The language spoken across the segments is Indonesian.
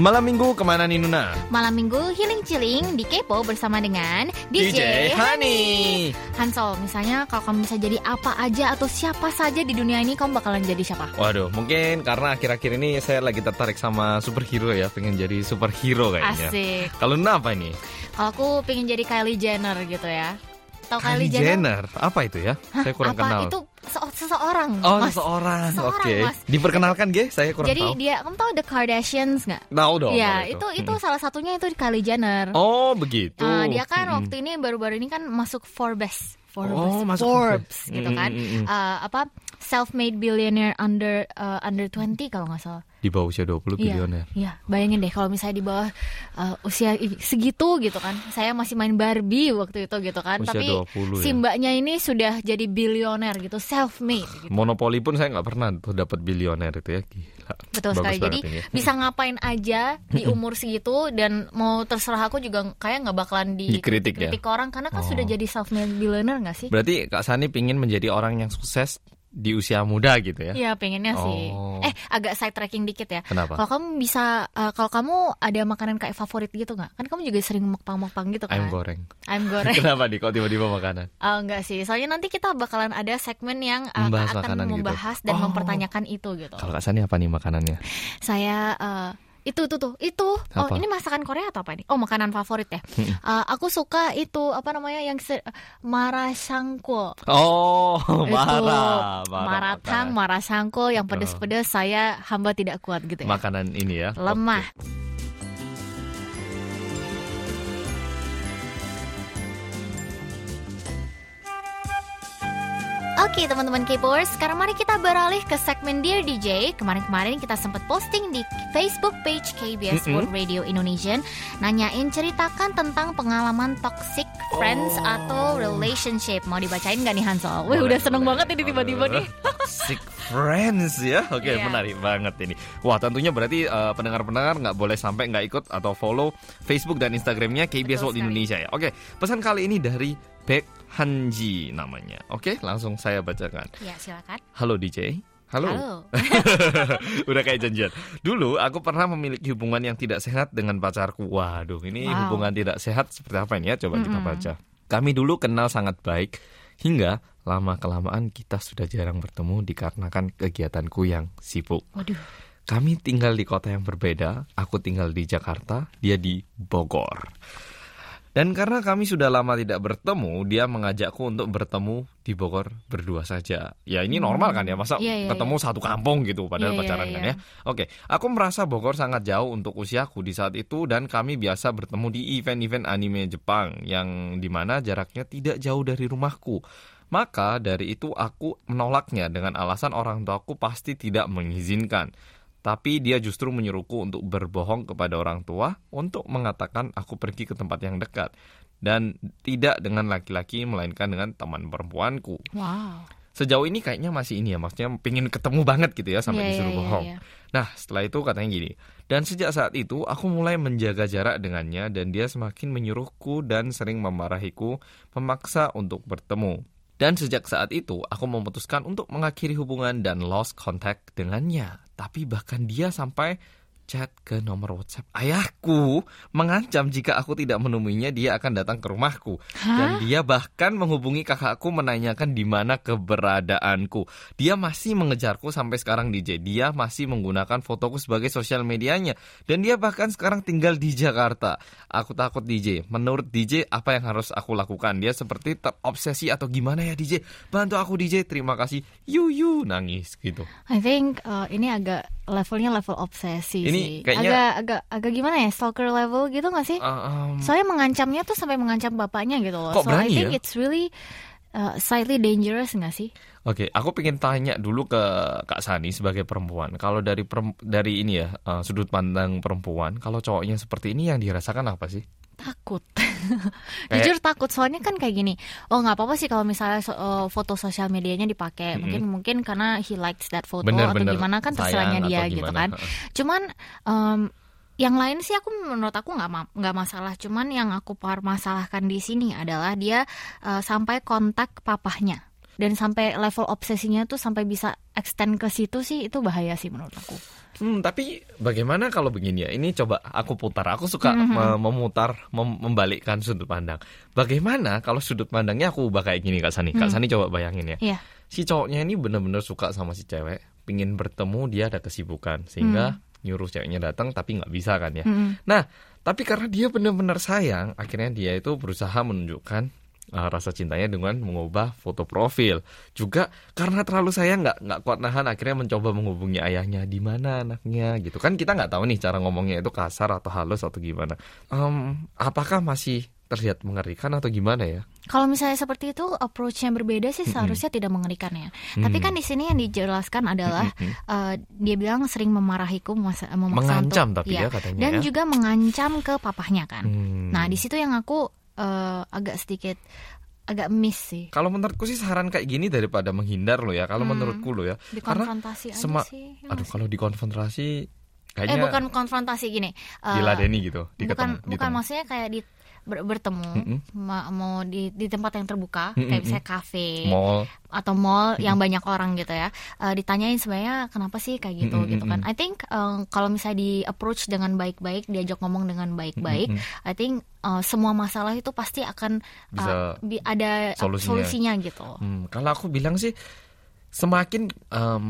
Malam minggu ke mana nih Nuna? Malam minggu healing chilling di Kepo bersama dengan DJ DJ, Hani. Hansol, misalnya kalau kamu bisa jadi apa aja atau siapa saja di dunia ini, kamu bakalan jadi siapa? Waduh, mungkin karena akhir-akhir ini saya lagi tertarik sama superhero ya, pengen jadi superhero kayaknya. Asik. Kalau Nuna apa ini? Kalau aku pengen jadi Kylie Jenner gitu ya. Tahu Kylie, Kylie Jenner. Apa itu ya? saya kurang apa? kenal. Itu se- seseorang. Oh, Mas. seseorang. Seseorang, Oke. Mas. Diperkenalkan, Ge? Saya kurang Jadi tahu. dia, kamu tahu The Kardashians nggak? Tahu dong. Iya, kalau itu itu Mm. salah satunya itu Kylie Jenner. Oh, begitu. Uh, dia kan Mm. waktu ini baru-baru ini kan masuk Forbes. Forbes, Oh, masuk Forbes Forbes. gitu Mm, kan. mm, mm, mm. Uh, apa self-made billionaire under uh, under 20 kalau nggak salah. Di bawah usia 20 Iya, bilioner. iya. Bayangin deh kalau misalnya di bawah uh, usia segitu gitu kan. Saya masih main Barbie waktu itu gitu kan. Usia Tapi 20 ya. si mbaknya ini sudah jadi bilioner gitu, self-made gitu. Monopoli pun saya nggak pernah tuh dapat bilioner itu ya. Gila. Betul Bagus sekali. Jadi ini. bisa ngapain aja di umur segitu dan mau terserah aku juga kayak nggak bakalan di Dikritik ya? orang karena kan Oh. sudah jadi self-made billionaire nggak sih? Berarti Kak Sani pingin menjadi orang yang sukses di usia muda gitu ya? Iya pengennya sih. Oh. Eh agak side tracking dikit ya. Kenapa? Kalau kamu bisa, uh, kalau kamu ada makanan kayak favorit gitu nggak? Kan kamu juga sering mukbang-mukbang gitu kan? Ayam goreng. Ayam goreng. Kenapa nih kok tiba-tiba makanan? Oh enggak sih, soalnya nanti kita bakalan ada segmen yang uh, Membahas akan gitu. membahas dan Oh. mempertanyakan itu gitu. Kalau Kak Sani apa nih makanannya? Saya uh, itu tuh tuh itu oh Apa? ini masakan Korea atau apa nih? Oh makanan favorit ya. Uh, aku suka itu apa namanya yang se- marasangko. Oh, Itu marah, maratang, marasangko yang pedes-pedes saya hamba tidak kuat gitu ya. Makanan ini ya. Lemah. Oke teman-teman K-popers, sekarang mari kita beralih ke segmen Dear DJ Kemarin-kemarin kita sempat posting di Facebook page KBS Mm-mm. World Radio Indonesian Nanyain ceritakan tentang pengalaman toxic friends Oh. atau relationship Mau dibacain gak nih Hansol? Wih udah seneng boleh. banget ini tiba-tiba nih Sick friends ya. Oke, Iya. menarik banget ini. Wah, tentunya berarti eh, pendengar-pendengar nggak boleh sampai nggak ikut atau follow Facebook dan Instagramnya KBS Betul World sekali. Indonesia ya. Oke, pesan kali ini dari Baek Hanji namanya. Oke, langsung saya bacakan. Ya silakan Halo DJ. Halo. Halo Udah kayak janjian. Dulu aku pernah memiliki hubungan yang tidak sehat dengan pacarku. Waduh, ini Wow. hubungan tidak sehat seperti apa ini ya? Coba kita Mm-mm. baca. Kami dulu kenal sangat baik hingga lama kelamaan kita sudah jarang bertemu dikarenakan kegiatanku yang sibuk. Waduh Kami tinggal di kota yang berbeda. Aku tinggal di Jakarta, dia di Bogor. Dan karena kami sudah lama tidak bertemu, dia mengajakku untuk bertemu di Bogor berdua saja. Ya ini normal kan ya, masa Iya, iya, ketemu satu kampung gitu padahal Iya, iya, pacaran kan iya. ya. Oke, aku merasa Bogor sangat jauh untuk usiaku di saat itu dan kami biasa bertemu di event-event anime Jepang yang di mana jaraknya tidak jauh dari rumahku. Maka dari itu aku menolaknya dengan alasan orang tuaku pasti tidak mengizinkan. Tapi dia justru menyuruhku untuk berbohong kepada orang tua untuk mengatakan aku pergi ke tempat yang dekat dan tidak dengan laki-laki melainkan dengan teman perempuanku. Wow Sejauh ini kayaknya masih ini ya, maksudnya pengen ketemu banget gitu ya sampai Iya, disuruh iya, bohong. iya. Nah, setelah itu katanya gini. Dan sejak saat itu aku mulai menjaga jarak dengannya dan dia semakin menyuruhku dan sering memarahiku, memaksa untuk bertemu. Dan sejak saat itu aku memutuskan untuk mengakhiri hubungan dan lost contact dengannya. Tapi bahkan dia sampai chat ke nomor WhatsApp ayahku mengancam jika aku tidak menemuinya dia akan datang ke rumahku dan dia bahkan menghubungi kakakku menanyakan di mana keberadaanku. Dia masih mengejarku sampai sekarang DJ. Dia masih menggunakan fotoku sebagai sosial medianya dan dia bahkan sekarang tinggal di Jakarta. Aku takut DJ. Menurut DJ apa yang harus aku lakukan? Dia seperti terobsesi atau gimana ya DJ? Bantu aku DJ. Terima kasih. Yu yu nangis gitu. I think uh, ini agak levelnya level obsesi Ini kayaknya- agak agak agak gimana ya stalker level gitu gak sih? Um, Soalnya mengancamnya tuh sampai mengancam bapaknya gitu loh. Kok so I think ya? it's really uh, slightly dangerous gak sih? Oke, aku pengen tanya dulu ke Kak Sani sebagai perempuan. Kalau dari dari ini ya uh, sudut pandang perempuan, kalau cowoknya seperti ini yang dirasakan apa sih? Takut. Kayak- Jujur takut soalnya kan kayak gini. Oh nggak apa-apa sih kalau misalnya so- uh, foto sosial medianya dipakai. Mm-mm. Mungkin mungkin karena he likes that photo Bener, atau bener. gimana kan terserahnya dia gitu kan. Cuman um, yang lain sih aku menurut aku nggak ma- nggak masalah. Cuman yang aku permasalahkan di sini adalah dia uh, sampai kontak papahnya. dan sampai level obsesinya tuh sampai bisa extend ke situ sih itu bahaya sih menurut aku. Hmm, tapi bagaimana kalau begini ya? Ini coba aku putar. Aku suka Mhm. me- memutar, mem- membalikkan sudut pandang. Bagaimana kalau sudut pandangnya aku ubah kayak gini Kak Sani? Kak Hmm. Sani coba bayangin ya. Iya. Si cowoknya ini bener-bener suka sama si cewek, pingin bertemu dia ada kesibukan sehingga nyuruh ceweknya datang tapi nggak bisa kan ya. Mm-mm. Nah, tapi karena dia benar-benar sayang, akhirnya dia itu berusaha menunjukkan uh, rasa cintanya dengan mengubah foto profil. Juga karena terlalu sayang nggak nggak kuat nahan, akhirnya mencoba menghubungi ayahnya. Di mana anaknya gitu kan kita nggak tahu nih cara ngomongnya itu kasar atau halus atau gimana. Em, apakah masih terlihat mengerikan atau gimana ya? Kalau misalnya seperti itu approach-nya berbeda sih seharusnya tidak mengerikan ya. Tapi Hmm. kan di sini yang dijelaskan adalah Mm-mm. eh, dia bilang sering memarahiku memaksa, mengancam untuk- tapi iya. ya katanya dan ya. juga mengancam ke papahnya kan. Hmm. Nah, di situ yang aku eh, agak sedikit agak miss sih. Kalau menurutku sih saran kayak gini daripada menghindar loh ya. Kalau Hmm. menurutku loh ya. Karena Dikonfrontasi aja sema- sih. ya Aduh kalau dikonfrontasi eh kayaknya bukan konfrontasi gini. eh, diladeni gitu. bukan diketemu- bukan ditemu. maksudnya kayak di ber- bertemu Mm-mm. ma- mau di di tempat yang terbuka Mm-mm. kayak misalnya kafe mall atau mall yang banyak orang gitu ya Eh, ditanyain sebenarnya kenapa sih kayak gitu Mm-mm, gitu kan. I think eh, kalau misalnya di approach dengan baik-baik diajak ngomong dengan baik-baik Mm-mm. I think eh, semua masalah itu pasti akan Bisa bi- ada solusinya. solusinya gitu Hmm, kalau aku bilang sih semakin em,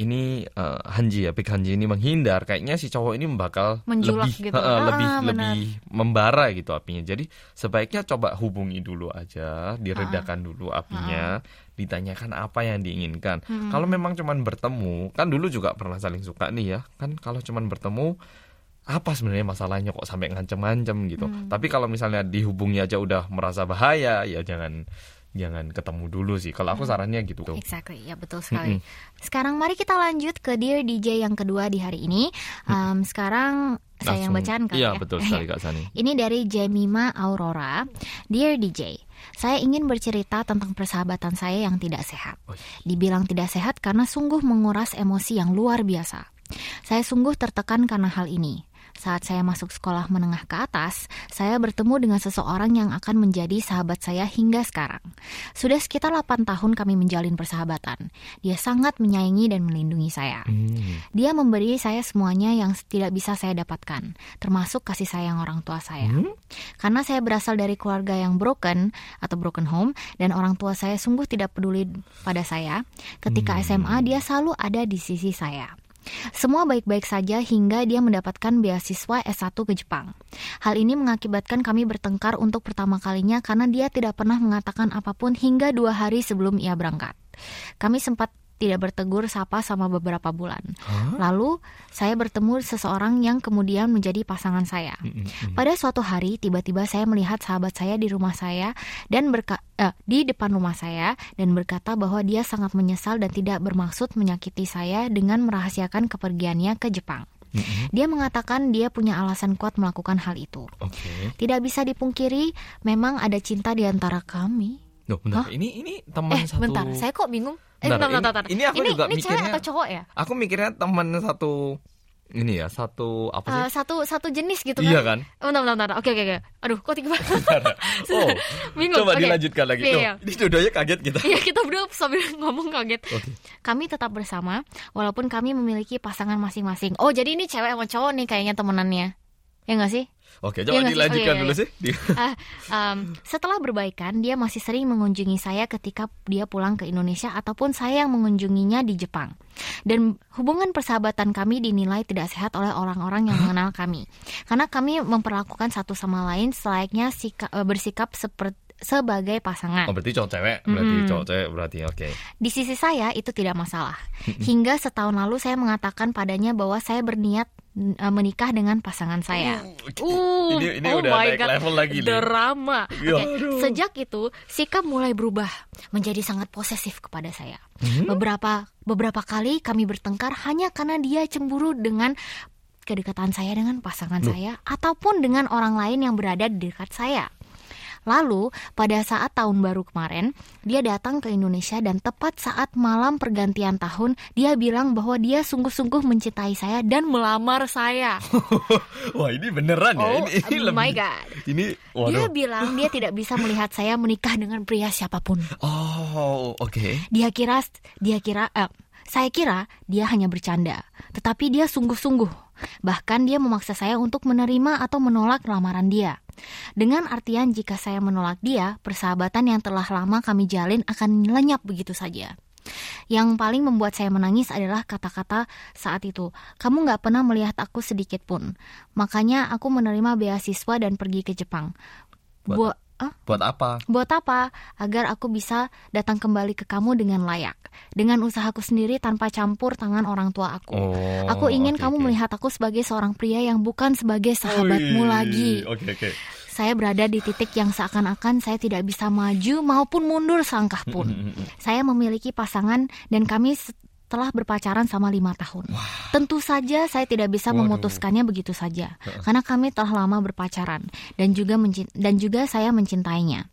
ini eh, Hanji ya, Big Hanji ini menghindar, kayaknya si cowok ini bakal Menjulak lebih gitu. eh, Ah, lebih benar. lebih membara gitu apinya. Jadi sebaiknya coba hubungi dulu aja, diredakan dulu apinya, ditanyakan apa yang diinginkan. Hmm. Kalau memang cuman bertemu, kan dulu juga pernah saling suka nih ya, kan kalau cuman bertemu apa sebenarnya masalahnya kok sampai ngancem-ngancem gitu. Hmm. Tapi kalau misalnya dihubungi aja udah merasa bahaya, ya jangan jangan ketemu dulu sih. Kalau aku sarannya gitu. Exactly, ya betul sekali. Sekarang mari kita lanjut ke Dear DJ yang kedua di hari ini. Um, sekarang saya yang Langsung- bacaan kali Iya, ya. betul sekali Kak Sani. Ini dari Jemima Aurora. Dear DJ, saya ingin bercerita tentang persahabatan saya yang tidak sehat. Dibilang tidak sehat karena sungguh menguras emosi yang luar biasa. Saya sungguh tertekan karena hal ini. Saat saya masuk sekolah menengah ke atas, saya bertemu dengan seseorang yang akan menjadi sahabat saya hingga sekarang. Sudah sekitar 8 tahun kami menjalin persahabatan. Dia sangat menyayangi dan melindungi saya. Hmm. Dia memberi saya semuanya yang tidak bisa saya dapatkan, termasuk kasih sayang orang tua saya. Hmm? Karena saya berasal dari keluarga yang broken atau broken home dan orang tua saya sungguh tidak peduli pada saya. Ketika SMA dia selalu ada di sisi saya. Semua baik-baik saja hingga dia mendapatkan beasiswa S1 ke Jepang. Hal ini mengakibatkan kami bertengkar untuk pertama kalinya karena dia tidak pernah mengatakan apa pun hingga dua hari sebelum ia berangkat. Kami sempat tidak bertegur sapa sama beberapa bulan. Hah? Lalu saya bertemu seseorang yang kemudian menjadi pasangan saya. Hmm, hmm, Pada suatu hari, tiba-tiba saya melihat sahabat saya di rumah saya dan berka eh, di depan rumah saya dan berkata bahwa dia sangat menyesal dan tidak bermaksud menyakiti saya dengan merahasiakan kepergiannya ke Jepang. hmm, hmm. Dia mengatakan dia punya alasan kuat melakukan hal itu. Oke. Tidak bisa dipungkiri, memang ada cinta di antara kami. Loh, bentar. Hah? Ini ini teman eh, satu. bentar, saya kok bingung. Eh, Bentar, bentar, bentar, bentar. ini- ini aku juga ini cewek mikirnya- atau cowok ya? Aku mikirnya teman satu ini ya, satu apa sih? Eh, satu satu jenis gitu iya kan? kan? Bentar, bentar, bentar. Oke, oke, oke. Aduh, kok tiba oh, bingung. coba Oke. dilanjutkan lagi. Iya, Tuh, iya. Ini dua-duanya kaget kita. Iya kita berdua sambil ngomong kaget. Oke. Kami tetap bersama walaupun kami memiliki pasangan masing-masing. Oh jadi ini cewek sama cowok nih kayaknya temenannya. Ya nggak sih? Oke, Iya coba sih? dilanjutkan Oh, iya, dulu iya. sih. Ah, um, setelah berbaikan dia masih sering mengunjungi saya ketika dia pulang ke Indonesia ataupun saya yang mengunjunginya di Jepang. Dan hubungan persahabatan kami dinilai tidak sehat oleh orang-orang yang mengenal kami. Karena kami memperlakukan satu sama lain selayaknya sika- eh, bersikap seperti sebagai pasangan. Oh, berarti cowok cewek, berarti Mm-mm. cowok cewek berarti oke. Di sisi saya itu tidak masalah. Hingga setahun lalu saya mengatakan padanya bahwa saya berniat eh, menikah dengan pasangan saya. Uh, ini ini oh udah my naik God. level lagi nih. Drama. Ya, Oke, aduh. sejak itu sikap mulai berubah menjadi sangat posesif kepada saya. Hmm? Beberapa beberapa kali kami bertengkar hanya karena dia cemburu dengan kedekatan saya dengan pasangan Loh. saya ataupun dengan orang lain yang berada di dekat saya. Lalu pada saat tahun baru kemarin, dia datang ke Indonesia dan tepat saat malam pergantian tahun, dia bilang bahwa dia sungguh-sungguh mencintai saya dan melamar saya. Wah ini beneran ya? Oh Ini, ini oh my lebih- god. Ini, Dia waduh. bilang dia tidak bisa melihat saya menikah dengan pria siapa pun. Oh, oke. Dia kira dia kira eh, saya kira dia hanya bercanda, tetapi dia sungguh-sungguh. Bahkan dia memaksa saya untuk menerima atau menolak lamaran dia. Dengan artian jika saya menolak dia, persahabatan yang telah lama kami jalin akan lenyap begitu saja. Yang paling membuat saya menangis adalah kata-kata saat itu. Kamu nggak pernah melihat aku sedikit pun. Makanya aku menerima beasiswa dan pergi ke Jepang. Buat- Buat Buat apa? Buat apa? Agar aku bisa datang kembali ke kamu dengan layak. Dengan usahaku sendiri tanpa campur tangan orang tua aku. Oh, aku ingin oke, kamu oke. melihat aku sebagai seorang pria yang bukan sebagai sahabatmu Wih, lagi. Oke, oke. Saya berada di titik yang seakan-akan saya tidak bisa maju maupun mundur selangkah pun. saya memiliki pasangan dan kami telah berpacaran sama lima tahun. Tentu saja saya tidak bisa Waduh. memutuskannya begitu saja, karena kami telah lama berpacaran dan juga dan juga saya mencintainya.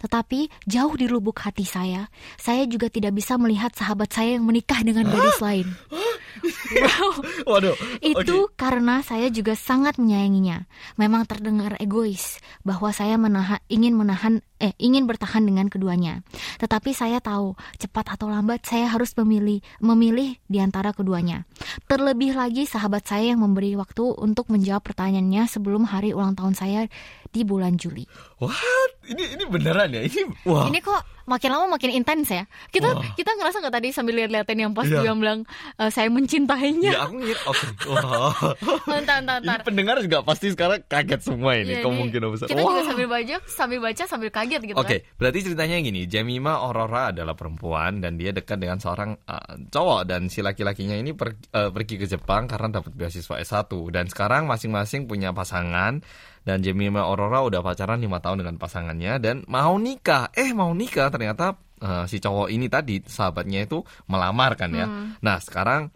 Tetapi jauh di lubuk hati saya, saya juga tidak bisa melihat sahabat saya yang menikah dengan gadis lain. Wow. Waduh. Itu karena saya juga sangat menyayanginya. Memang terdengar egois bahwa saya menahan, ingin menahan eh ingin bertahan dengan keduanya. Tetapi saya tahu cepat atau lambat saya harus memilih memilih di antara keduanya. Terlebih lagi sahabat saya yang memberi waktu untuk menjawab pertanyaannya sebelum hari ulang tahun saya di bulan Juli. What? Ini ini beneran ya? Ini wah. Ini kok makin lama makin intens ya. Kita Wah. kita ngerasa nggak tadi sambil lihat-lihatin yang pas Iya. dia bilang "Eh, saya mencintainya. Ya aku ngira oke. Entar, entar, ini entar. pendengar juga pasti sekarang kaget semua ini Iya, kemungkinan besar. Kita juga Wah. sambil baca, sambil baca sambil kaget gitu Oke, kan. berarti ceritanya gini, Jemima Aurora adalah perempuan dan dia dekat dengan seorang uh, cowok dan si laki-lakinya ini per- uh, pergi ke Jepang karena dapat beasiswa S1 dan sekarang masing-masing punya pasangan dan Jemima Aurora udah pacaran lima tahun dengan pasangannya dan mau nikah. Eh mau nikah ternyata uh, si cowok ini tadi sahabatnya itu melamar kan ya. Hmm. Nah sekarang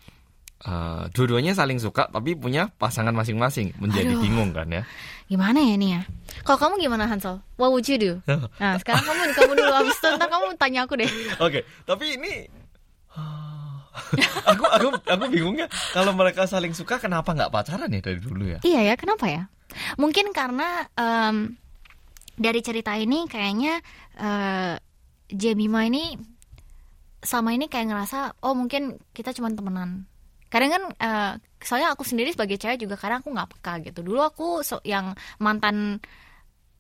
uh, dua-duanya saling suka tapi punya pasangan masing-masing menjadi Aduh. bingung kan ya. Gimana ya nih ya? Kalau kamu gimana Hansel? What would you do? Nah sekarang kamu kamu dulu abis itu ntar kamu tanya aku deh. Oke, tapi ini aku aku aku bingungnya kalau mereka saling suka kenapa nggak pacaran ya dari dulu ya? Iya ya, kenapa ya? Mungkin karena em, dari cerita ini kayaknya eh, Jemima ini sama ini kayak ngerasa oh mungkin kita cuma temenan. Kadang kan eh, soalnya aku sendiri sebagai cewek juga kadang aku nggak peka gitu. Dulu aku so- yang mantan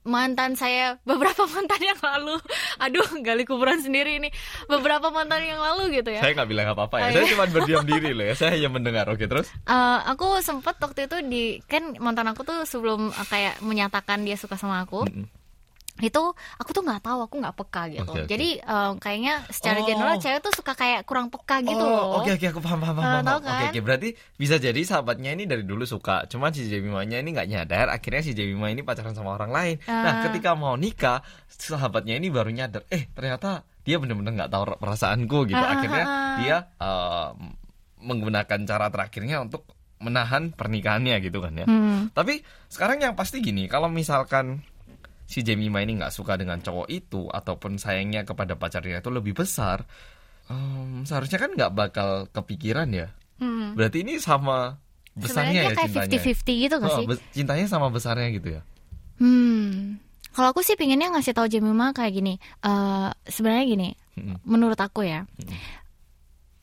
mantan saya beberapa mantan yang lalu aduh gali kuburan sendiri ini beberapa mantan yang lalu gitu ya Saya nggak bilang apa-apa ya. Oh, Saya iya. cuma berdiam diri loh ya. Saya hanya mendengar. Oke, terus? Eh, aku sempet waktu itu di kan mantan aku tuh sebelum eh, kayak menyatakan dia suka sama aku Mm-mm. Itu aku tuh nggak tahu aku nggak peka gitu Oke, oke. jadi eh, kayaknya secara Oh. general cewek tuh suka kayak kurang peka gitu oh, loh Oke, oke, aku paham, paham, Eh, paham. tahu paham. Oke, kan? oke, berarti bisa jadi sahabatnya ini dari dulu suka. Cuma si Jemimanya ini nggak nyadar. Akhirnya si Jemima ini pacaran sama orang lain. Nah, Ah. ketika mau nikah, sahabatnya ini baru nyadar. Eh, ternyata dia bener-bener nggak tahu perasaanku gitu. Akhirnya dia eh, menggunakan cara terakhirnya untuk menahan pernikahannya gitu kan ya. Hmm. Tapi sekarang yang pasti gini, kalau misalkan si Jemima ini nggak suka dengan cowok itu ataupun sayangnya kepada pacarnya itu lebih besar, em, seharusnya kan nggak bakal kepikiran ya. Hmm. Berarti ini sama besarnya sebenarnya ya kayak cintanya. 50-50 gitu gak Oh, sih cintanya sama besarnya gitu ya. hmm kalau aku sih pinginnya ngasih tahu Jemima kayak gini eh sebenarnya gini Mm-mm. menurut aku ya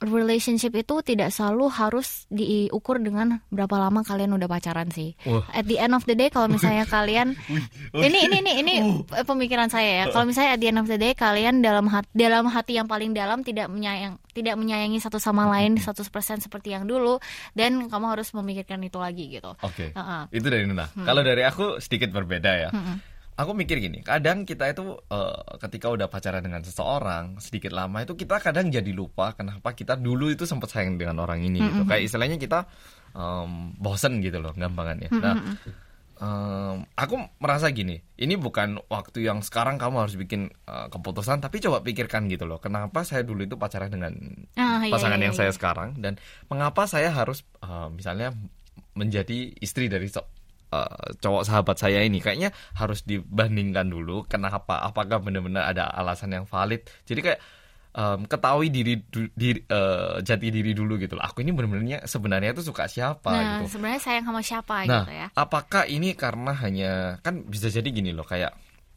relationship itu tidak selalu harus diukur dengan berapa lama kalian udah pacaran sih. Wah. At the end of the day kalau misalnya kalian ini ini ini ini Uh. pemikiran saya ya. Kalau misalnya at the end of the day kalian dalam hati, dalam hati yang paling dalam tidak menyayang tidak menyayangi satu sama lain 100% seperti yang dulu dan kamu harus memikirkan itu lagi gitu. Oke. Heeh. Itu dari Nuna. Hmm. Kalau dari aku sedikit berbeda ya. Aku mikir gini, kadang kita itu eh, ketika udah pacaran dengan seseorang sedikit lama itu kita kadang jadi lupa kenapa kita dulu itu sempat sayang dengan orang ini gitu. Kayak istilahnya kita em, bosen gitu loh, gampangannya. Nah, em, aku merasa gini, ini bukan waktu yang sekarang kamu harus bikin eh, keputusan, tapi coba pikirkan gitu loh, kenapa saya dulu itu pacaran dengan iya, pasangan iya, yang iya. saya sekarang dan mengapa saya harus eh, misalnya menjadi istri dari uh, cowok sahabat saya ini kayaknya harus dibandingkan dulu kenapa apakah benar-benar ada alasan yang valid jadi kayak um, ketahui diri, diri uh, jati diri dulu gitu loh. Aku ini benar-benarnya sebenarnya itu suka siapa nah, gitu. sebenarnya sayang sama siapa nah, gitu ya. apakah ini karena hanya kan bisa jadi gini loh kayak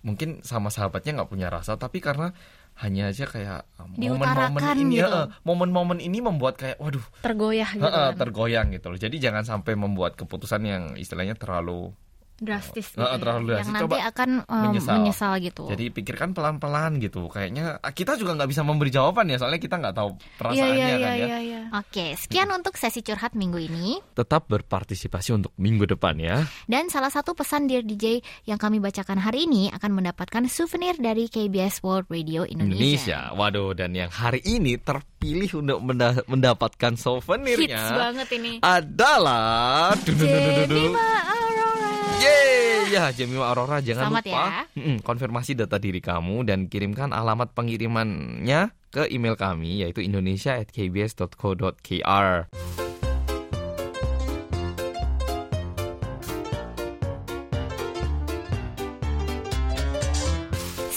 mungkin sama sahabatnya nggak punya rasa tapi karena hanya aja kayak um, momen-momen ini gitu. ya momen-momen ini membuat kayak waduh tergoyah gitu kan. tergoyang gitu loh. Jadi jangan sampai membuat keputusan yang istilahnya terlalu drastis gitu Nah, ya. terlalu drastis. yang nanti Coba akan um, menyesal. menyesal. gitu. Jadi pikirkan pelan-pelan gitu. Kayaknya kita juga nggak bisa memberi jawaban ya, soalnya kita nggak tahu perasaannya iya kan iya ya. iya iya. Oke, sekian untuk sesi curhat minggu ini Tetap berpartisipasi untuk minggu depan ya. dan salah satu pesan Dear DJ yang kami bacakan hari ini akan mendapatkan souvenir dari KBS World Radio Indonesia. Indonesia. Waduh, dan yang hari ini terpilih untuk menda- mendapatkan Hits souvenirnya banget ini. adalah Jemima Aurora. Yeay, ya Jemima Aurora jangan Selamat lupa ya. konfirmasi data diri kamu dan kirimkan alamat pengirimannya ke email kami yaitu indonesia@kbs.co.kr.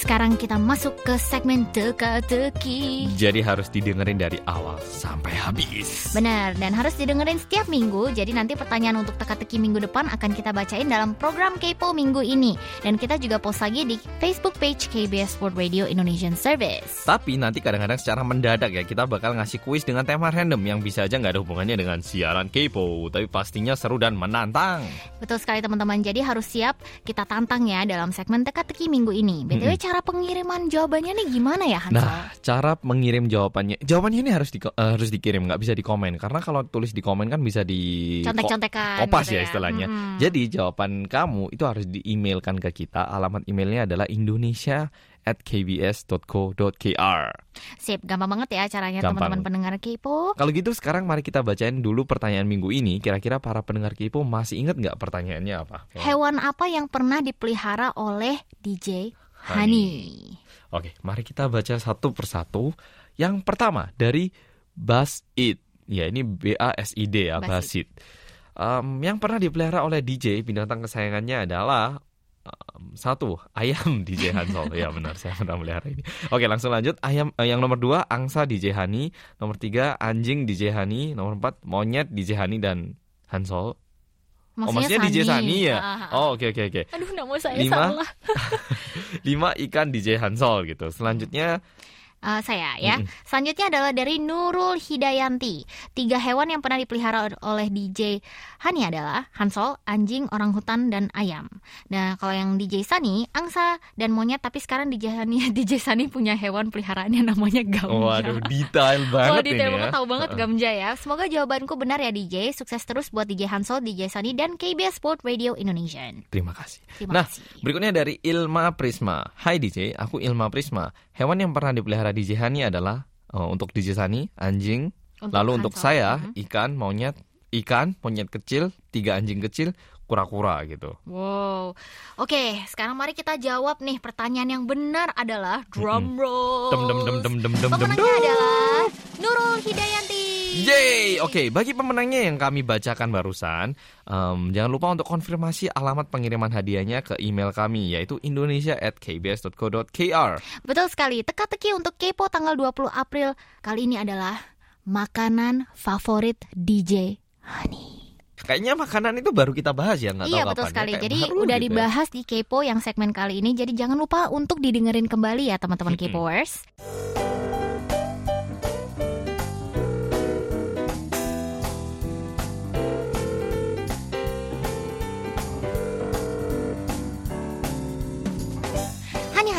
Sekarang kita masuk ke segmen teka-teki. Jadi harus didengerin dari awal sampai habis. Benar, dan harus didengerin setiap minggu. Jadi nanti pertanyaan untuk teka-teki minggu depan akan kita bacain dalam program Kepo minggu ini. Dan kita juga post lagi di Facebook page KBS World Radio Indonesian Service. Tapi nanti kadang-kadang secara mendadak ya kita bakal ngasih kuis dengan tema random yang bisa aja nggak ada hubungannya dengan siaran kepo, tapi pastinya seru dan menantang. Betul sekali teman-teman. Jadi harus siap kita tantang ya dalam segmen teka-teki minggu ini. BTW cara pengiriman jawabannya nih gimana ya Hansol? Nah, cara mengirim jawabannya, jawabannya ini harus di, eh, harus dikirim, nggak bisa di komen karena kalau tulis di komen kan bisa di Contek-contekan kopas gitu ya istilahnya. Mm-mm. Jadi jawaban kamu itu harus di-emailkan ke kita. Alamat emailnya adalah indonesia at kbs.co.kr. Sip, gampang banget ya caranya teman-teman pendengar Kepo. Kalau gitu sekarang mari kita bacain dulu pertanyaan minggu ini. Kira-kira para pendengar Kipo masih ingat nggak pertanyaannya apa? Hewan apa yang pernah dipelihara oleh DJ Honey? Oke, mari kita baca satu persatu. Yang pertama dari Basit. Ya, ini B A S I D ya, Basit. Basit. Em, yang pernah dipelihara oleh DJ binatang kesayangannya adalah em, satu ayam DJ Hansol. ya benar, saya pernah melihara ini. Oke, langsung lanjut. Ayam eh, yang nomor dua angsa DJ Hani, nomor tiga anjing DJ Hani, nomor empat monyet DJ Hani dan Hansol. Oh, maksudnya DJ Sani ya? Ah, ah, ah. Oh, oke oke oke. Aduh, nama saya Lima. salah. Lima ikan DJ Hansol gitu. Selanjutnya Eh, saya ya. Mm-mm. Selanjutnya adalah dari Nurul Hidayanti. Tiga hewan yang pernah dipelihara oleh DJ Hani adalah Hansol, anjing, orang hutan, dan ayam. Nah, kalau yang DJ Sani, angsa dan monyet. Tapi sekarang DJ Hani, DJ Sani punya hewan peliharaannya namanya Gamja. Waduh, detail banget detail ini banget, ya. tahu banget Gamja ya. Semoga jawabanku benar ya DJ. Sukses terus buat DJ Hansol, DJ Sani, dan KBS Sport Radio Indonesia. Terima kasih. Terima nah, kasih. berikutnya dari Ilma Prisma. Hai DJ, aku Ilma Prisma. Hewan yang pernah dipelihara DJ Hani adalah eh, untuk DJ Sani, anjing. Untuk Lalu untuk saya, Mhm. ikan, monyet, ikan, monyet kecil, tiga anjing kecil, kura-kura gitu. Wow. Oke, sekarang mari kita jawab nih pertanyaan yang benar adalah drum roll. Dem dem dem dem dem. Pemenangnya adalah Nurul Hidayanti. Yeay, oke. Bagi pemenangnya yang kami bacakan barusan, em, jangan lupa untuk konfirmasi alamat pengiriman hadiahnya ke email kami yaitu indonesia@kbs.co.kr. Betul sekali. Teka-teki untuk Kepo tanggal 20 April kali ini adalah makanan favorit DJ Honey. Kayaknya makanan itu baru kita bahas ya, nggak Iya tahu betul kapan ya. sekali. Kayak Jadi udah gitu ya. dibahas di Kepo yang segmen kali ini. Jadi jangan lupa untuk didengerin kembali ya teman-teman. Kepoers.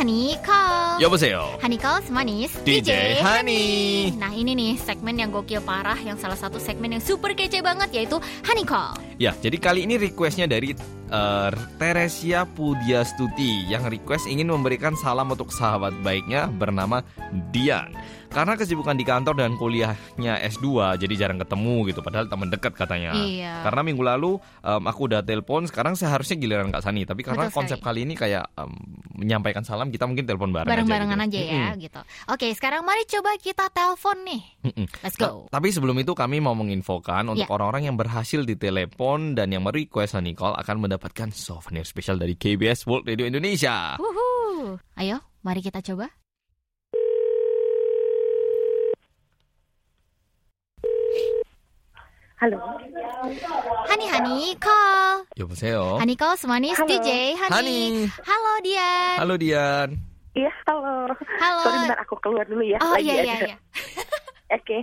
Hani Hani call. 여보세요. Hani call semanis DJ Hani. Nah ini nih segmen yang gokil parah Yang salah satu segmen yang super kece banget Yaitu Hani call Ya, jadi kali ini requestnya dari eh, Teresia Pudiastuti yang request ingin memberikan salam untuk sahabat baiknya bernama Dian. karena kesibukan di kantor dan kuliahnya S2 jadi jarang ketemu gitu padahal teman dekat katanya. Iya. Karena minggu lalu um, aku udah telepon, sekarang seharusnya giliran Kak Sani, tapi karena Betul konsep sekali. kali ini kayak um, menyampaikan salam kita mungkin telepon bareng Bareng-barengan aja, aja gitu. ya Mm-mm. gitu. Oke, sekarang mari coba kita telepon nih. Mm-mm. Let's Ta- go. Tapi sebelum itu kami mau menginfokan untuk Ya. orang-orang yang berhasil ditelepon dan yang merequest Honey Call akan mendapatkan souvenir spesial dari KBS World Radio Indonesia. Wuhu. Ayo, mari kita coba. Halo. Hani Hani call. 여보세요. Hani call semanis Halo. DJ Hani. Hani. Halo Dian. Halo Dian. Iya, halo. Halo. Sorry bentar aku keluar dulu ya. Oh Lagi iya iya ada- iya. Oke.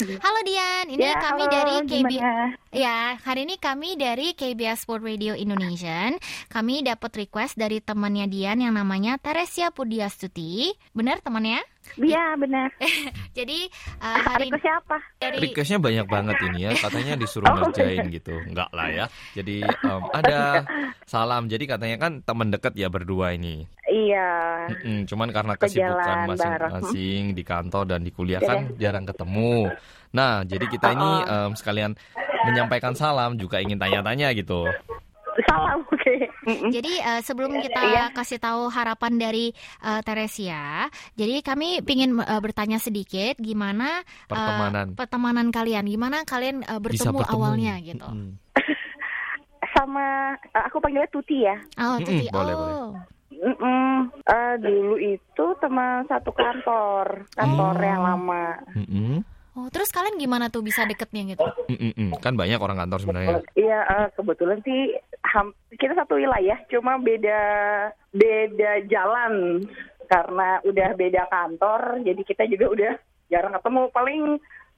Halo Dian, ini Ya, kami halo, dari KB gimana? Ya, hari ini kami dari KBS Sport Radio Indonesia. Kami dapat request dari temannya Dian yang namanya Teresia Pudiastuti. Benar temannya? Iya, benar. Jadi uh, hari Request siapa? dari Requestnya banyak banget ini ya, katanya disuruh Oh, ngerjain gitu. Enggak lah ya. Jadi em, ada salam. Jadi katanya kan teman dekat ya berdua ini. Iya. Mm-mm, cuman karena Ke kesibukan masing-masing di kantor dan di kuliah Iya kan jarang ketemu. Nah, jadi kita ini em, sekalian menyampaikan salam juga ingin tanya-tanya gitu. Mm-mm. Jadi uh, sebelum kita Iya. kasih tahu harapan dari uh, Teresia, jadi kami ingin uh, bertanya sedikit gimana uh, Pertemanan. pertemanan kalian, gimana kalian uh, bertemu, bertemu. awalnya gitu. Mm-mm. Sama eh, aku panggilnya Tuti ya. Oh, Tuti. boleh, oh. Mm-mm. Eh, dulu itu teman satu kantor, kantor Oh. yang lama. Mm-mm. Oh, terus kalian gimana tuh bisa deketnya gitu? Mm-mm. Kan banyak orang kantor sebenarnya. Iya, eh, kebetulan sih ham- kita satu wilayah, cuma beda beda jalan karena udah beda kantor, jadi kita juga udah jarang ketemu. Paling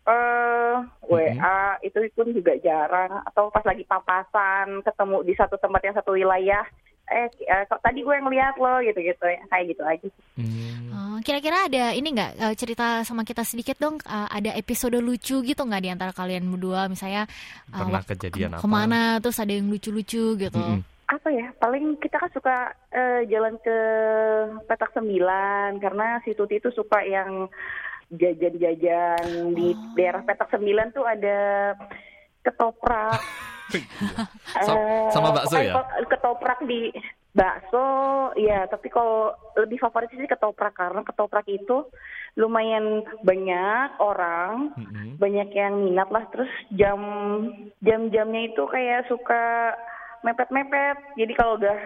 eh WA itu pun juga jarang, atau pas lagi papasan ketemu di satu tempat yang satu wilayah. Eh, eh, kok tadi gue ngeliat lo gitu-gitu ya, kayak gitu aja. Mm. Oh, kira-kira ada ini nggak uh, cerita sama kita sedikit dong? uh, ada episode lucu gitu nggak di antara kalian berdua? Misalnya uh, Pernah wak- kejadian ke- apa? ke mana terus ada yang lucu-lucu gitu? Mm-mm. apa ya paling kita kan suka eh, jalan ke petak sembilan karena si Tuti itu suka yang jajan-jajan di Oh. daerah petak sembilan tuh ada ketoprak eh, sama bakso ya? ketoprak di bakso ya tapi kalau lebih favorit sih ketoprak karena ketoprak itu lumayan banyak orang Mm-mm. banyak yang minat lah terus jam jam-jamnya itu kayak suka mepet-mepet jadi kalau udah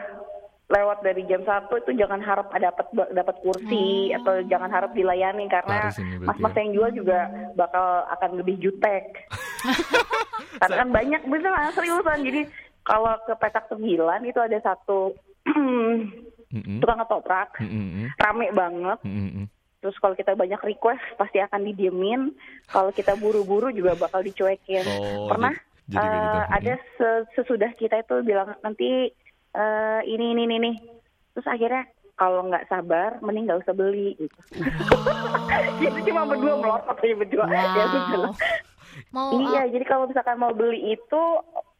lewat dari jam satu itu jangan harap dapat dapat kursi Oh. atau jangan harap dilayani karena berarti mas-mas ya. yang jual juga bakal akan lebih jutek karena kan banyak beneran seriusan jadi kalau ke petak sembilan itu ada satu tukang ketoprak rame banget. Terus kalau kita banyak request pasti akan didiemin. Kalau kita buru-buru juga bakal dicuekin. Oh, Pernah jadi- jadi gitu. eh, ada se- sesudah kita itu bilang nanti eh, ini ini ini nih. Terus akhirnya kalau nggak sabar, mending nggak usah beli. Gitu. itu cuma berdua melotot aja berdua. Ya, sudah lah. Mau Iya, uh, jadi kalau misalkan mau beli itu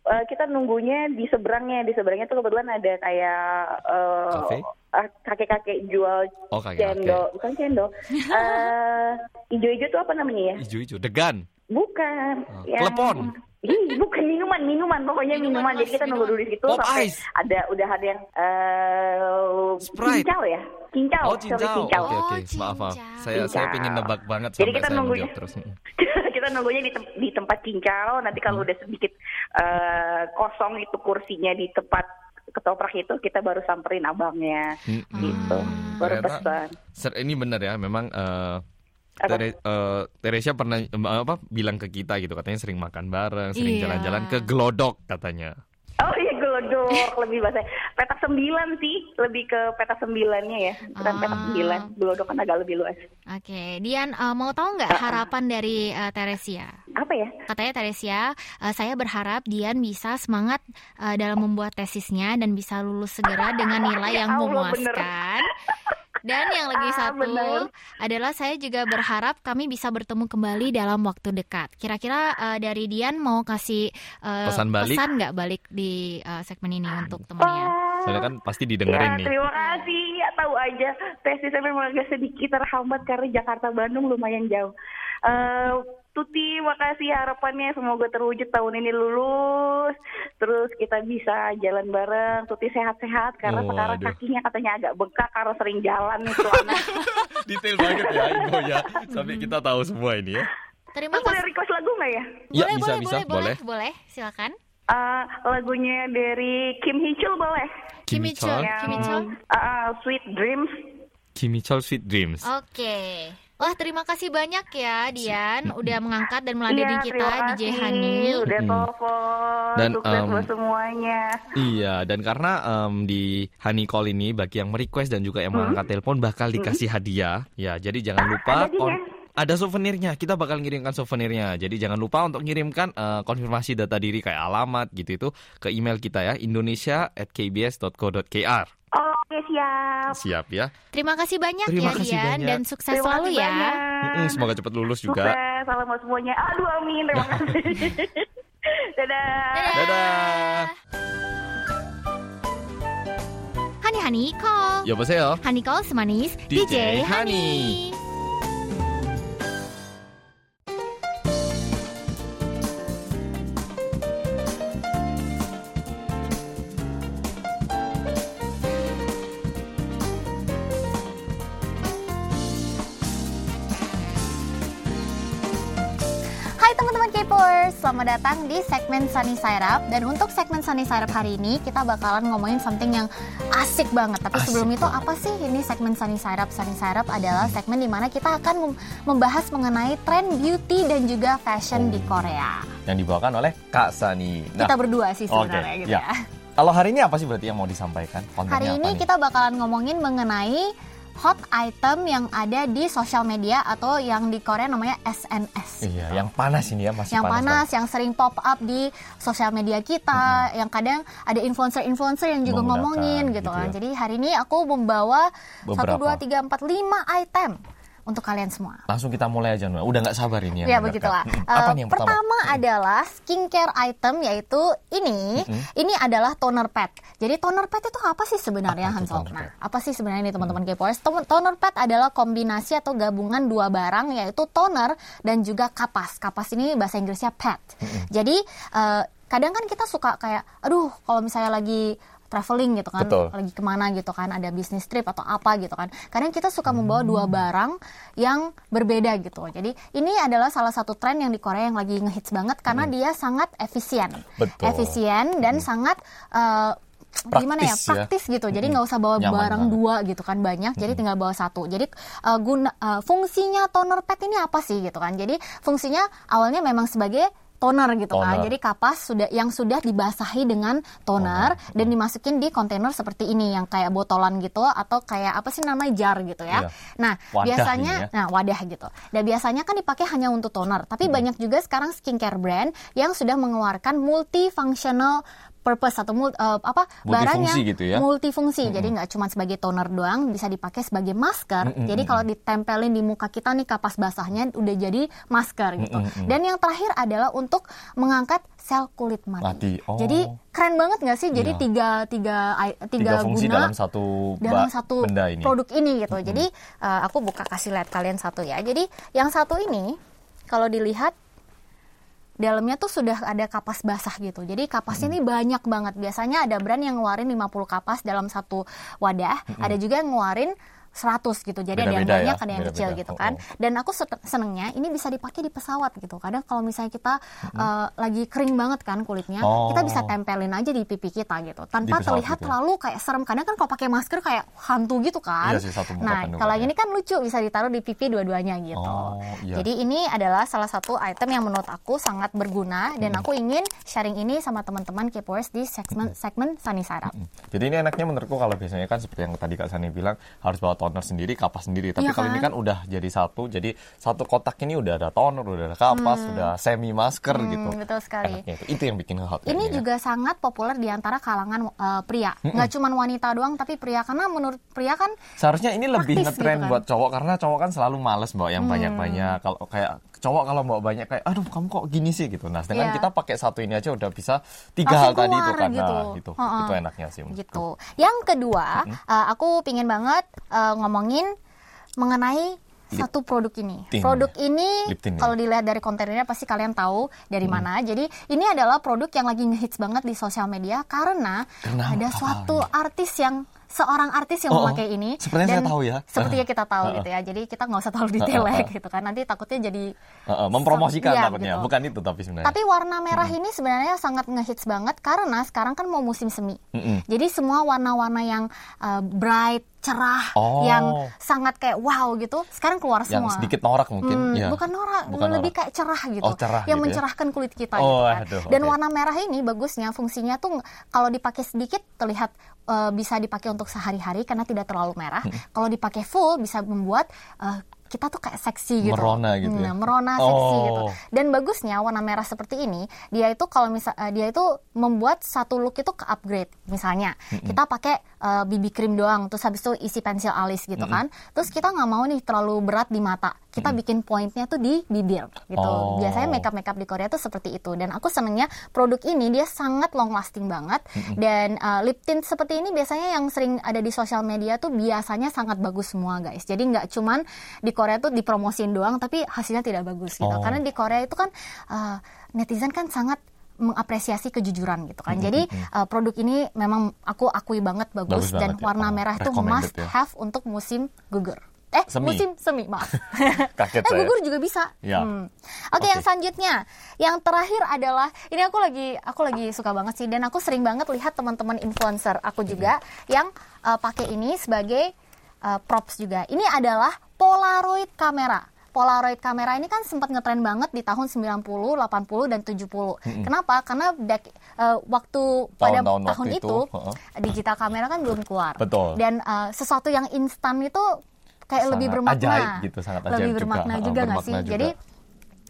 eh, kita nunggunya di seberangnya. Di seberangnya tuh kebetulan ada kayak eh, Cafe? eh, kakek-kakek jual Oh, kakek-kakek. cendol, bukan cendol. Eh, ijo-ijo tuh apa namanya ya? Ijo-ijo, degan. Bukan. Oh, yang- klepon. Ih, bukan minuman, minuman. Pokoknya Minuman, minuman. Jadi kita nunggu dulu di situ Pop sampai ice. ada udah ada yang eh Sprite. cincau ya? Cincau, Oh, cincau. cincau. Oke, oke. Oh, Maaf, maaf. cincau. Saya saya Cincau. pengen nebak banget Jadi kita saya nunggunya. menjawab terus. Kita nunggunya di, tem- di tempat cincau. Nanti kalau Hmm. udah sedikit eh, kosong itu kursinya di tempat ketoprak itu, kita baru samperin abangnya. Mm-mm. Gitu. Hmm. Baru pesan. Ser- ini benar ya, memang eh, Apa? Tere, eh, Teresia pernah em, apa bilang ke kita gitu katanya sering makan bareng, sering Iya. jalan-jalan ke Glodok katanya. Oh iya gelodok lebih bahasa petak sembilan sih lebih ke petak sembilannya ya bukan Ah. petak sembilan gelodok kan agak lebih luas Oke, Dian uh, mau tahu nggak harapan dari uh, Teresia? apa ya Katanya Teresia, uh, saya berharap Dian bisa semangat uh, dalam membuat tesisnya dan bisa lulus segera dengan nilai yang Ya Allah, bener. Dan yang lagi Ah, satu bener. adalah saya juga berharap kami bisa bertemu kembali dalam waktu dekat. Kira-kira uh, dari Dian mau kasih uh, Pesan balik? pesan nggak balik di uh, segmen ini untuk temennya? Wah. Soalnya kan pasti didengerin ya, nih. terima kasih atas tahu aja tesisnya memang agak sedikit terhambat karena Jakarta Bandung lumayan jauh. Eh, Tuti, makasih harapannya semoga terwujud tahun ini lulus. Terus kita bisa jalan bareng. Tuti sehat-sehat karena Oh, sekarang aduh. kakinya katanya agak bengkak karena sering jalan itu anak. Detail banget ya Ibu ya. Sampai kita tahu semua ini ya. Terima Terus boleh kasih. request lagu nggak ya? Ya, boleh, bisa, boleh, bisa, boleh, boleh, boleh. boleh, silakan. Eh, lagunya dari Kim Hee Chul boleh? Kimi Chul. Chol. Kimi Chul. eh, Sweet Dreams. Chol Sweet Dreams. Oke. Wah, terima kasih banyak ya Dian udah mengangkat dan meladeni Iya, kita terima DJ kasih. Hani. Udah telepon. Dan, Sukses buat semuanya. Iya, dan karena em, di Honey Call ini bagi yang merequest dan juga yang mengangkat telepon bakal dikasih hadiah. Ya, jadi jangan lupa ada kon- ada souvenirnya. Kita bakal ngirimkan souvenirnya. Jadi jangan lupa untuk ngirimkan eh, konfirmasi data diri kayak alamat gitu itu ke email kita ya indonesia@kbs.co.kr. Oke, siap. Siap ya. Terima kasih banyak Terima ya kasih Dian banyak. dan sukses Terima selalu kasih ya. banyak. Mm-mm, semoga cepat lulus juga. Sukses, salam buat semuanya. Aduh, amin. Terima kasih. Dadah. Dadah. Hani Hani call. 여보세요. Hani call semanis DJ DJ, Hani. Selamat datang di segmen Sunny Side Up Dan untuk segmen Sunny Side Up hari ini kita bakalan ngomongin something yang asik banget Tapi Asik sebelum itu apa sih ini segmen Sunny Side Up? Sunny Side Up adalah segmen di mana kita akan mem- membahas mengenai tren beauty dan juga fashion di Korea Yang dibawakan oleh Kak Sani. Nah, Kita berdua sih sebenarnya gitu ya. ya kalau hari ini apa sih berarti yang mau disampaikan? Kontennya Hari ini nih? kita bakalan ngomongin mengenai hot item yang ada di sosial media atau yang di Korea namanya SNS Iya, yang panas ini ya masih yang panas. panas, yang sering pop up di sosial media kita, yang kadang ada influencer-influencer yang juga ngomongin gitu gitu kan. ya. Jadi hari ini aku membawa satu dua tiga empat lima item untuk kalian semua. Langsung kita mulai aja, Nuna. Udah nggak sabar ini Ya mendengarkan. begitulah. Apa nih yang pertama? pertama adalah skincare item yaitu ini. Ini adalah toner pad. Jadi toner pad itu apa sih sebenarnya Apa Nah, apa sih sebenarnya ini teman-teman K-popers? Tom- Toner pad adalah kombinasi atau gabungan dua barang yaitu toner dan juga kapas. Kapas ini bahasa Inggrisnya pad. Jadi eh, kadang kan kita suka kayak, aduh kalau misalnya lagi traveling gitu kan, Betul. lagi ke mana gitu kan, ada bisnis trip atau apa gitu kan. Kadang kita suka membawa dua barang yang berbeda gitu. Jadi ini adalah salah satu tren yang di Korea yang lagi ngehits banget karena dia sangat efisien, Betul. efisien dan sangat eh, gimana ya Praktis ya. praktis gitu. Jadi nggak usah bawa Nyaman barang banget. dua gitu kan banyak. Jadi tinggal bawa satu. Jadi eh, guna eh, fungsinya toner pad ini apa sih gitu kan? Jadi fungsinya awalnya memang sebagai toner gitu kan. Toner. Jadi kapas sudah yang sudah dibasahi dengan toner dan dimasukin di kontainer seperti ini yang kayak botolan gitu atau kayak apa sih namanya jar gitu ya. Iya. Nah, Wadah biasanya ya. nah wadah gitu. Dan biasanya kan dipakai hanya untuk toner, tapi banyak juga sekarang skincare brand yang sudah mengeluarkan multifunctional purpose atau mul- eh, apa barang yang Multifungsi gitu ya. multifungsi. Jadi nggak cuma sebagai toner doang, bisa dipakai sebagai masker. Jadi kalau ditempelin di muka kita nih kapas basahnya udah jadi masker gitu. Dan yang terakhir adalah untuk mengangkat sel kulit mati. Mati. Oh. Jadi keren banget nggak sih? Jadi Iya. tiga tiga Tiga tiga, fungsi guna dalam satu dalam satu benda ini. produk ini gitu. Jadi uh, aku buka kasih lihat kalian satu ya. Jadi yang satu ini kalau dilihat dalamnya tuh sudah ada kapas basah gitu. Jadi kapasnya ini banyak banget. Biasanya ada brand yang ngeluarin 50 kapas dalam satu wadah, ada juga yang ngeluarin 100 gitu. Jadi ada yang banyak, ya, ada yang kecil beda-beda. gitu kan. Oh, oh. Dan aku se- senengnya ini bisa dipakai di pesawat gitu. Kadang kalau misalnya kita uh, lagi kering banget kan kulitnya, Oh. kita bisa tempelin aja di pipi kita gitu. Tanpa terlihat gitu ya? terlalu kayak serem. Kadang kan kalau pakai masker kayak hantu gitu kan. Iya sih, satu muka nah, kalau ini kan lucu bisa ditaruh di pipi dua-duanya gitu. Oh, iya. Jadi ini adalah salah satu item yang menurut aku sangat berguna dan Hmm. aku ingin sharing ini sama teman-teman K-popers di segmen segmen Sunny Sarap. Jadi ini enaknya menurutku kalau biasanya kan seperti yang tadi Kak Sani bilang harus bawa toner sendiri, kapas sendiri. Tapi Iya kalau ini kan? kan udah jadi satu, jadi satu kotak ini udah ada toner, udah ada kapas, udah semi masker gitu. Hmm, betul sekali. Enaknya itu. Itu yang bikin hot Ini kayaknya. juga sangat populer di antara kalangan uh, pria. Nggak cuma wanita doang, tapi pria karena menurut pria kan Seharusnya ini lebih ngetren gitu kan. buat cowok karena cowok kan selalu males bawa yang banyak-banyak. Kalau kayak cowok kalau bawa banyak kayak aduh kamu kok gini sih gitu. Nah, sedangkan Iya. kita pakai satu ini aja udah bisa tiga Langsung hal tadi itu kan. gitu. Itu Ha-ha. itu enaknya sih. gitu. Yang kedua, uh, aku pingin banget uh, ngomongin mengenai Lip satu produk ini. tint. Produk ini Lip tint, ya? kalau dilihat dari kontennya pasti kalian tahu dari mana. Jadi ini adalah produk yang lagi ngehits banget di sosial media karena, Karena ada suatu artis yang seorang artis yang Oh, oh. memakai ini Sepertinya saya tahu ya. sepertinya kita tahu Uh-uh. gitu ya jadi kita nggak usah terlalu detail Uh-uh. ya gitu kan nanti takutnya jadi Heeh, mempromosikan Iya, takutnya. gitu. Bukan itu tapi sebenarnya. tapi warna merah ini sebenarnya sangat ngehits banget karena sekarang kan mau musim semi. Mm-mm. Jadi semua warna-warna yang uh, bright, cerah, Oh. yang sangat kayak wow gitu, sekarang keluar yang semua. sedikit norak mungkin. Hmm, ya. Bukan norak, Bukan lebih norak. kayak cerah gitu. Oh, cerah yang gitu ya. mencerahkan kulit kita Oh, gitu kan. aduh, Dan oke. warna merah ini bagusnya fungsinya tuh kalau dipakai sedikit terlihat uh, bisa dipakai untuk sehari-hari karena tidak terlalu merah. Hmm. Kalau dipakai full bisa membuat uh, kita tuh kayak seksi gitu. Merona gitu ya? Hmm, merona seksi Oh. gitu. Dan bagusnya warna merah seperti ini, dia itu kalau misal eh, dia itu membuat satu look itu ke upgrade. Misalnya, kita pakai eh, BB cream doang, terus habis itu isi pensil alis gitu kan. Terus kita nggak mau nih terlalu berat di mata. Kita bikin pointnya tuh di bibir gitu. Oh. Biasanya makeup makeup di Korea tuh seperti itu. Dan aku senengnya produk ini dia sangat long lasting banget. Dan eh, lip tint seperti ini biasanya yang sering ada di sosial media tuh biasanya sangat bagus semua guys. Jadi nggak cuman di Korea tuh dipromosin doang, tapi hasilnya tidak bagus gitu. Oh. Karena di Korea itu kan eh, netizen kan sangat mengapresiasi kejujuran gitu kan. Jadi eh, produk ini memang aku akui banget bagus, Bagus dan banget ya. warna Oh, merah itu must ya. have untuk musim gugur. Eh, Semi. musim semi, maaf. Kaget eh, saya. gugur juga bisa. Ya. Hmm. Oke, Oke. yang selanjutnya, yang terakhir adalah ini aku lagi aku lagi suka banget sih dan aku sering banget lihat teman-teman influencer aku juga yang eh, pakai ini sebagai eh, props juga. Ini adalah Polaroid kamera. Polaroid kamera ini kan sempat ngetren banget di tahun 90, 80 dan 70. Kenapa? Karena dek- eh, waktu pada Tahun-tahun tahun waktu itu, itu, heeh. digital kamera kan belum keluar. Betul. Dan eh, sesuatu yang instan itu kayak lebih Sangat bermakna. ajaib gitu, sangat lebih ajaib juga. bermakna Heeh, juga nggak sih? juga. Jadi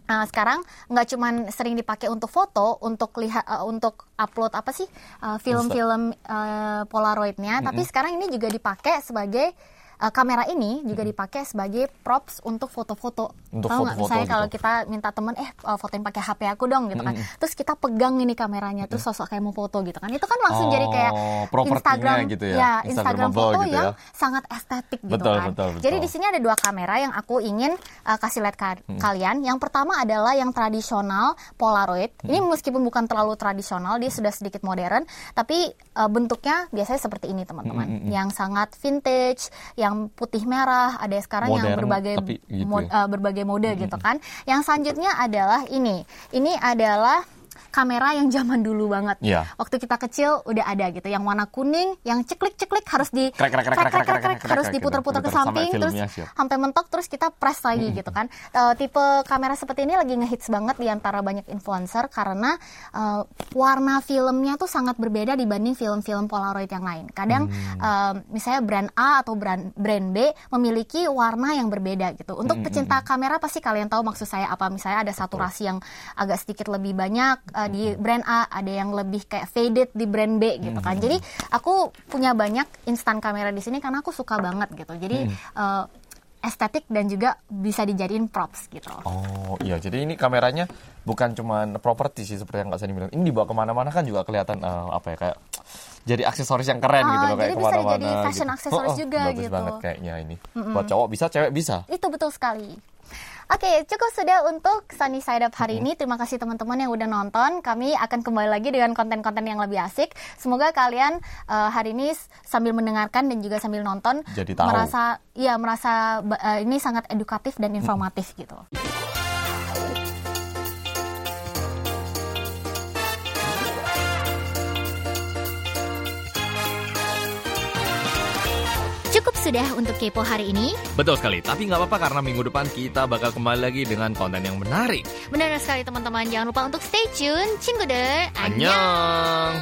uh, sekarang nggak cuman sering dipakai untuk foto, untuk lihat uh, untuk upload apa sih uh, film-film uh, Polaroidnya, tapi sekarang ini juga dipakai sebagai uh, kamera ini juga dipakai sebagai props untuk foto-foto. Untuk Tahu nggak? foto-foto Misalnya gitu. kalau kita minta temen eh uh, fotoin pakai HP aku dong gitu kan. Terus kita pegang ini kameranya terus sosok kayak mau foto gitu kan. Itu kan langsung Oh, jadi kayak Instagram gitu ya, ya, Instagram foto gitu yang ya. sangat estetik gitu Betul, kan. betul, betul. Jadi di sini ada dua kamera yang aku ingin uh, kasih lihat ka- kalian. Yang pertama adalah yang tradisional Polaroid. Ini meskipun bukan terlalu tradisional, dia sudah sedikit modern, tapi uh, bentuknya biasanya seperti ini teman-teman. Yang sangat vintage, yang putih merah, ada sekarang yang Modern, berbagai tapi gitu mod- uh, berbagai mode gitu kan. Yang selanjutnya adalah ini. Ini adalah kamera yang zaman dulu banget. Iya. Waktu kita kecil udah ada gitu, yang warna kuning, yang ceklik-ceklik harus di Krek, krek, krek, krek, harus diputar-putar ke gitu. Sampai samping terus sampai mentok terus kita press lagi gitu kan. Eh, tipe kamera seperti ini lagi ngehits banget di antara banyak influencer karena eh, warna filmnya tuh sangat berbeda dibanding film-film Polaroid yang lain. Kadang Hmm. eh, misalnya brand A atau brand brand B memiliki warna yang berbeda gitu. Untuk Hmm, pecinta kamera pasti kalian tahu maksud saya apa. Misalnya ada saturasi yang agak sedikit lebih banyak eh, di Hmm. brand A, ada yang lebih kayak faded di brand B gitu Hmm, kan. Jadi aku punya banyak instan kamera di sini karena aku suka banget gitu. Jadi Hmm. eh, estetik dan juga bisa dijadiin props gitu. Oh iya, jadi ini kameranya bukan cuma properti sih seperti yang Kak Sani bilang. Ini dibawa ke mana-mana kan juga kelihatan eh, apa ya kayak jadi aksesoris yang keren Ah, gitu loh kayak jadi bisa ke mana-mana. jadi fashion gitu. aksesoris juga bagus gitu. banget kayaknya ini. Buat cowok bisa, cewek bisa. Itu betul sekali. Oke, cukup sudah untuk Sunny Side Up hari ini. Terima kasih teman-teman yang udah nonton. Kami akan kembali lagi dengan konten-konten yang lebih asik. Semoga kalian eh, hari ini sambil mendengarkan dan juga sambil nonton Jadi tahu. merasa iya merasa eh, ini sangat edukatif dan informatif gitu. Cukup sudah untuk kepo hari ini. Betul sekali, tapi nggak apa-apa karena minggu depan kita bakal kembali lagi dengan konten yang menarik. Benar sekali teman-teman. Jangan lupa untuk stay tune. Cinggude. Annyeong!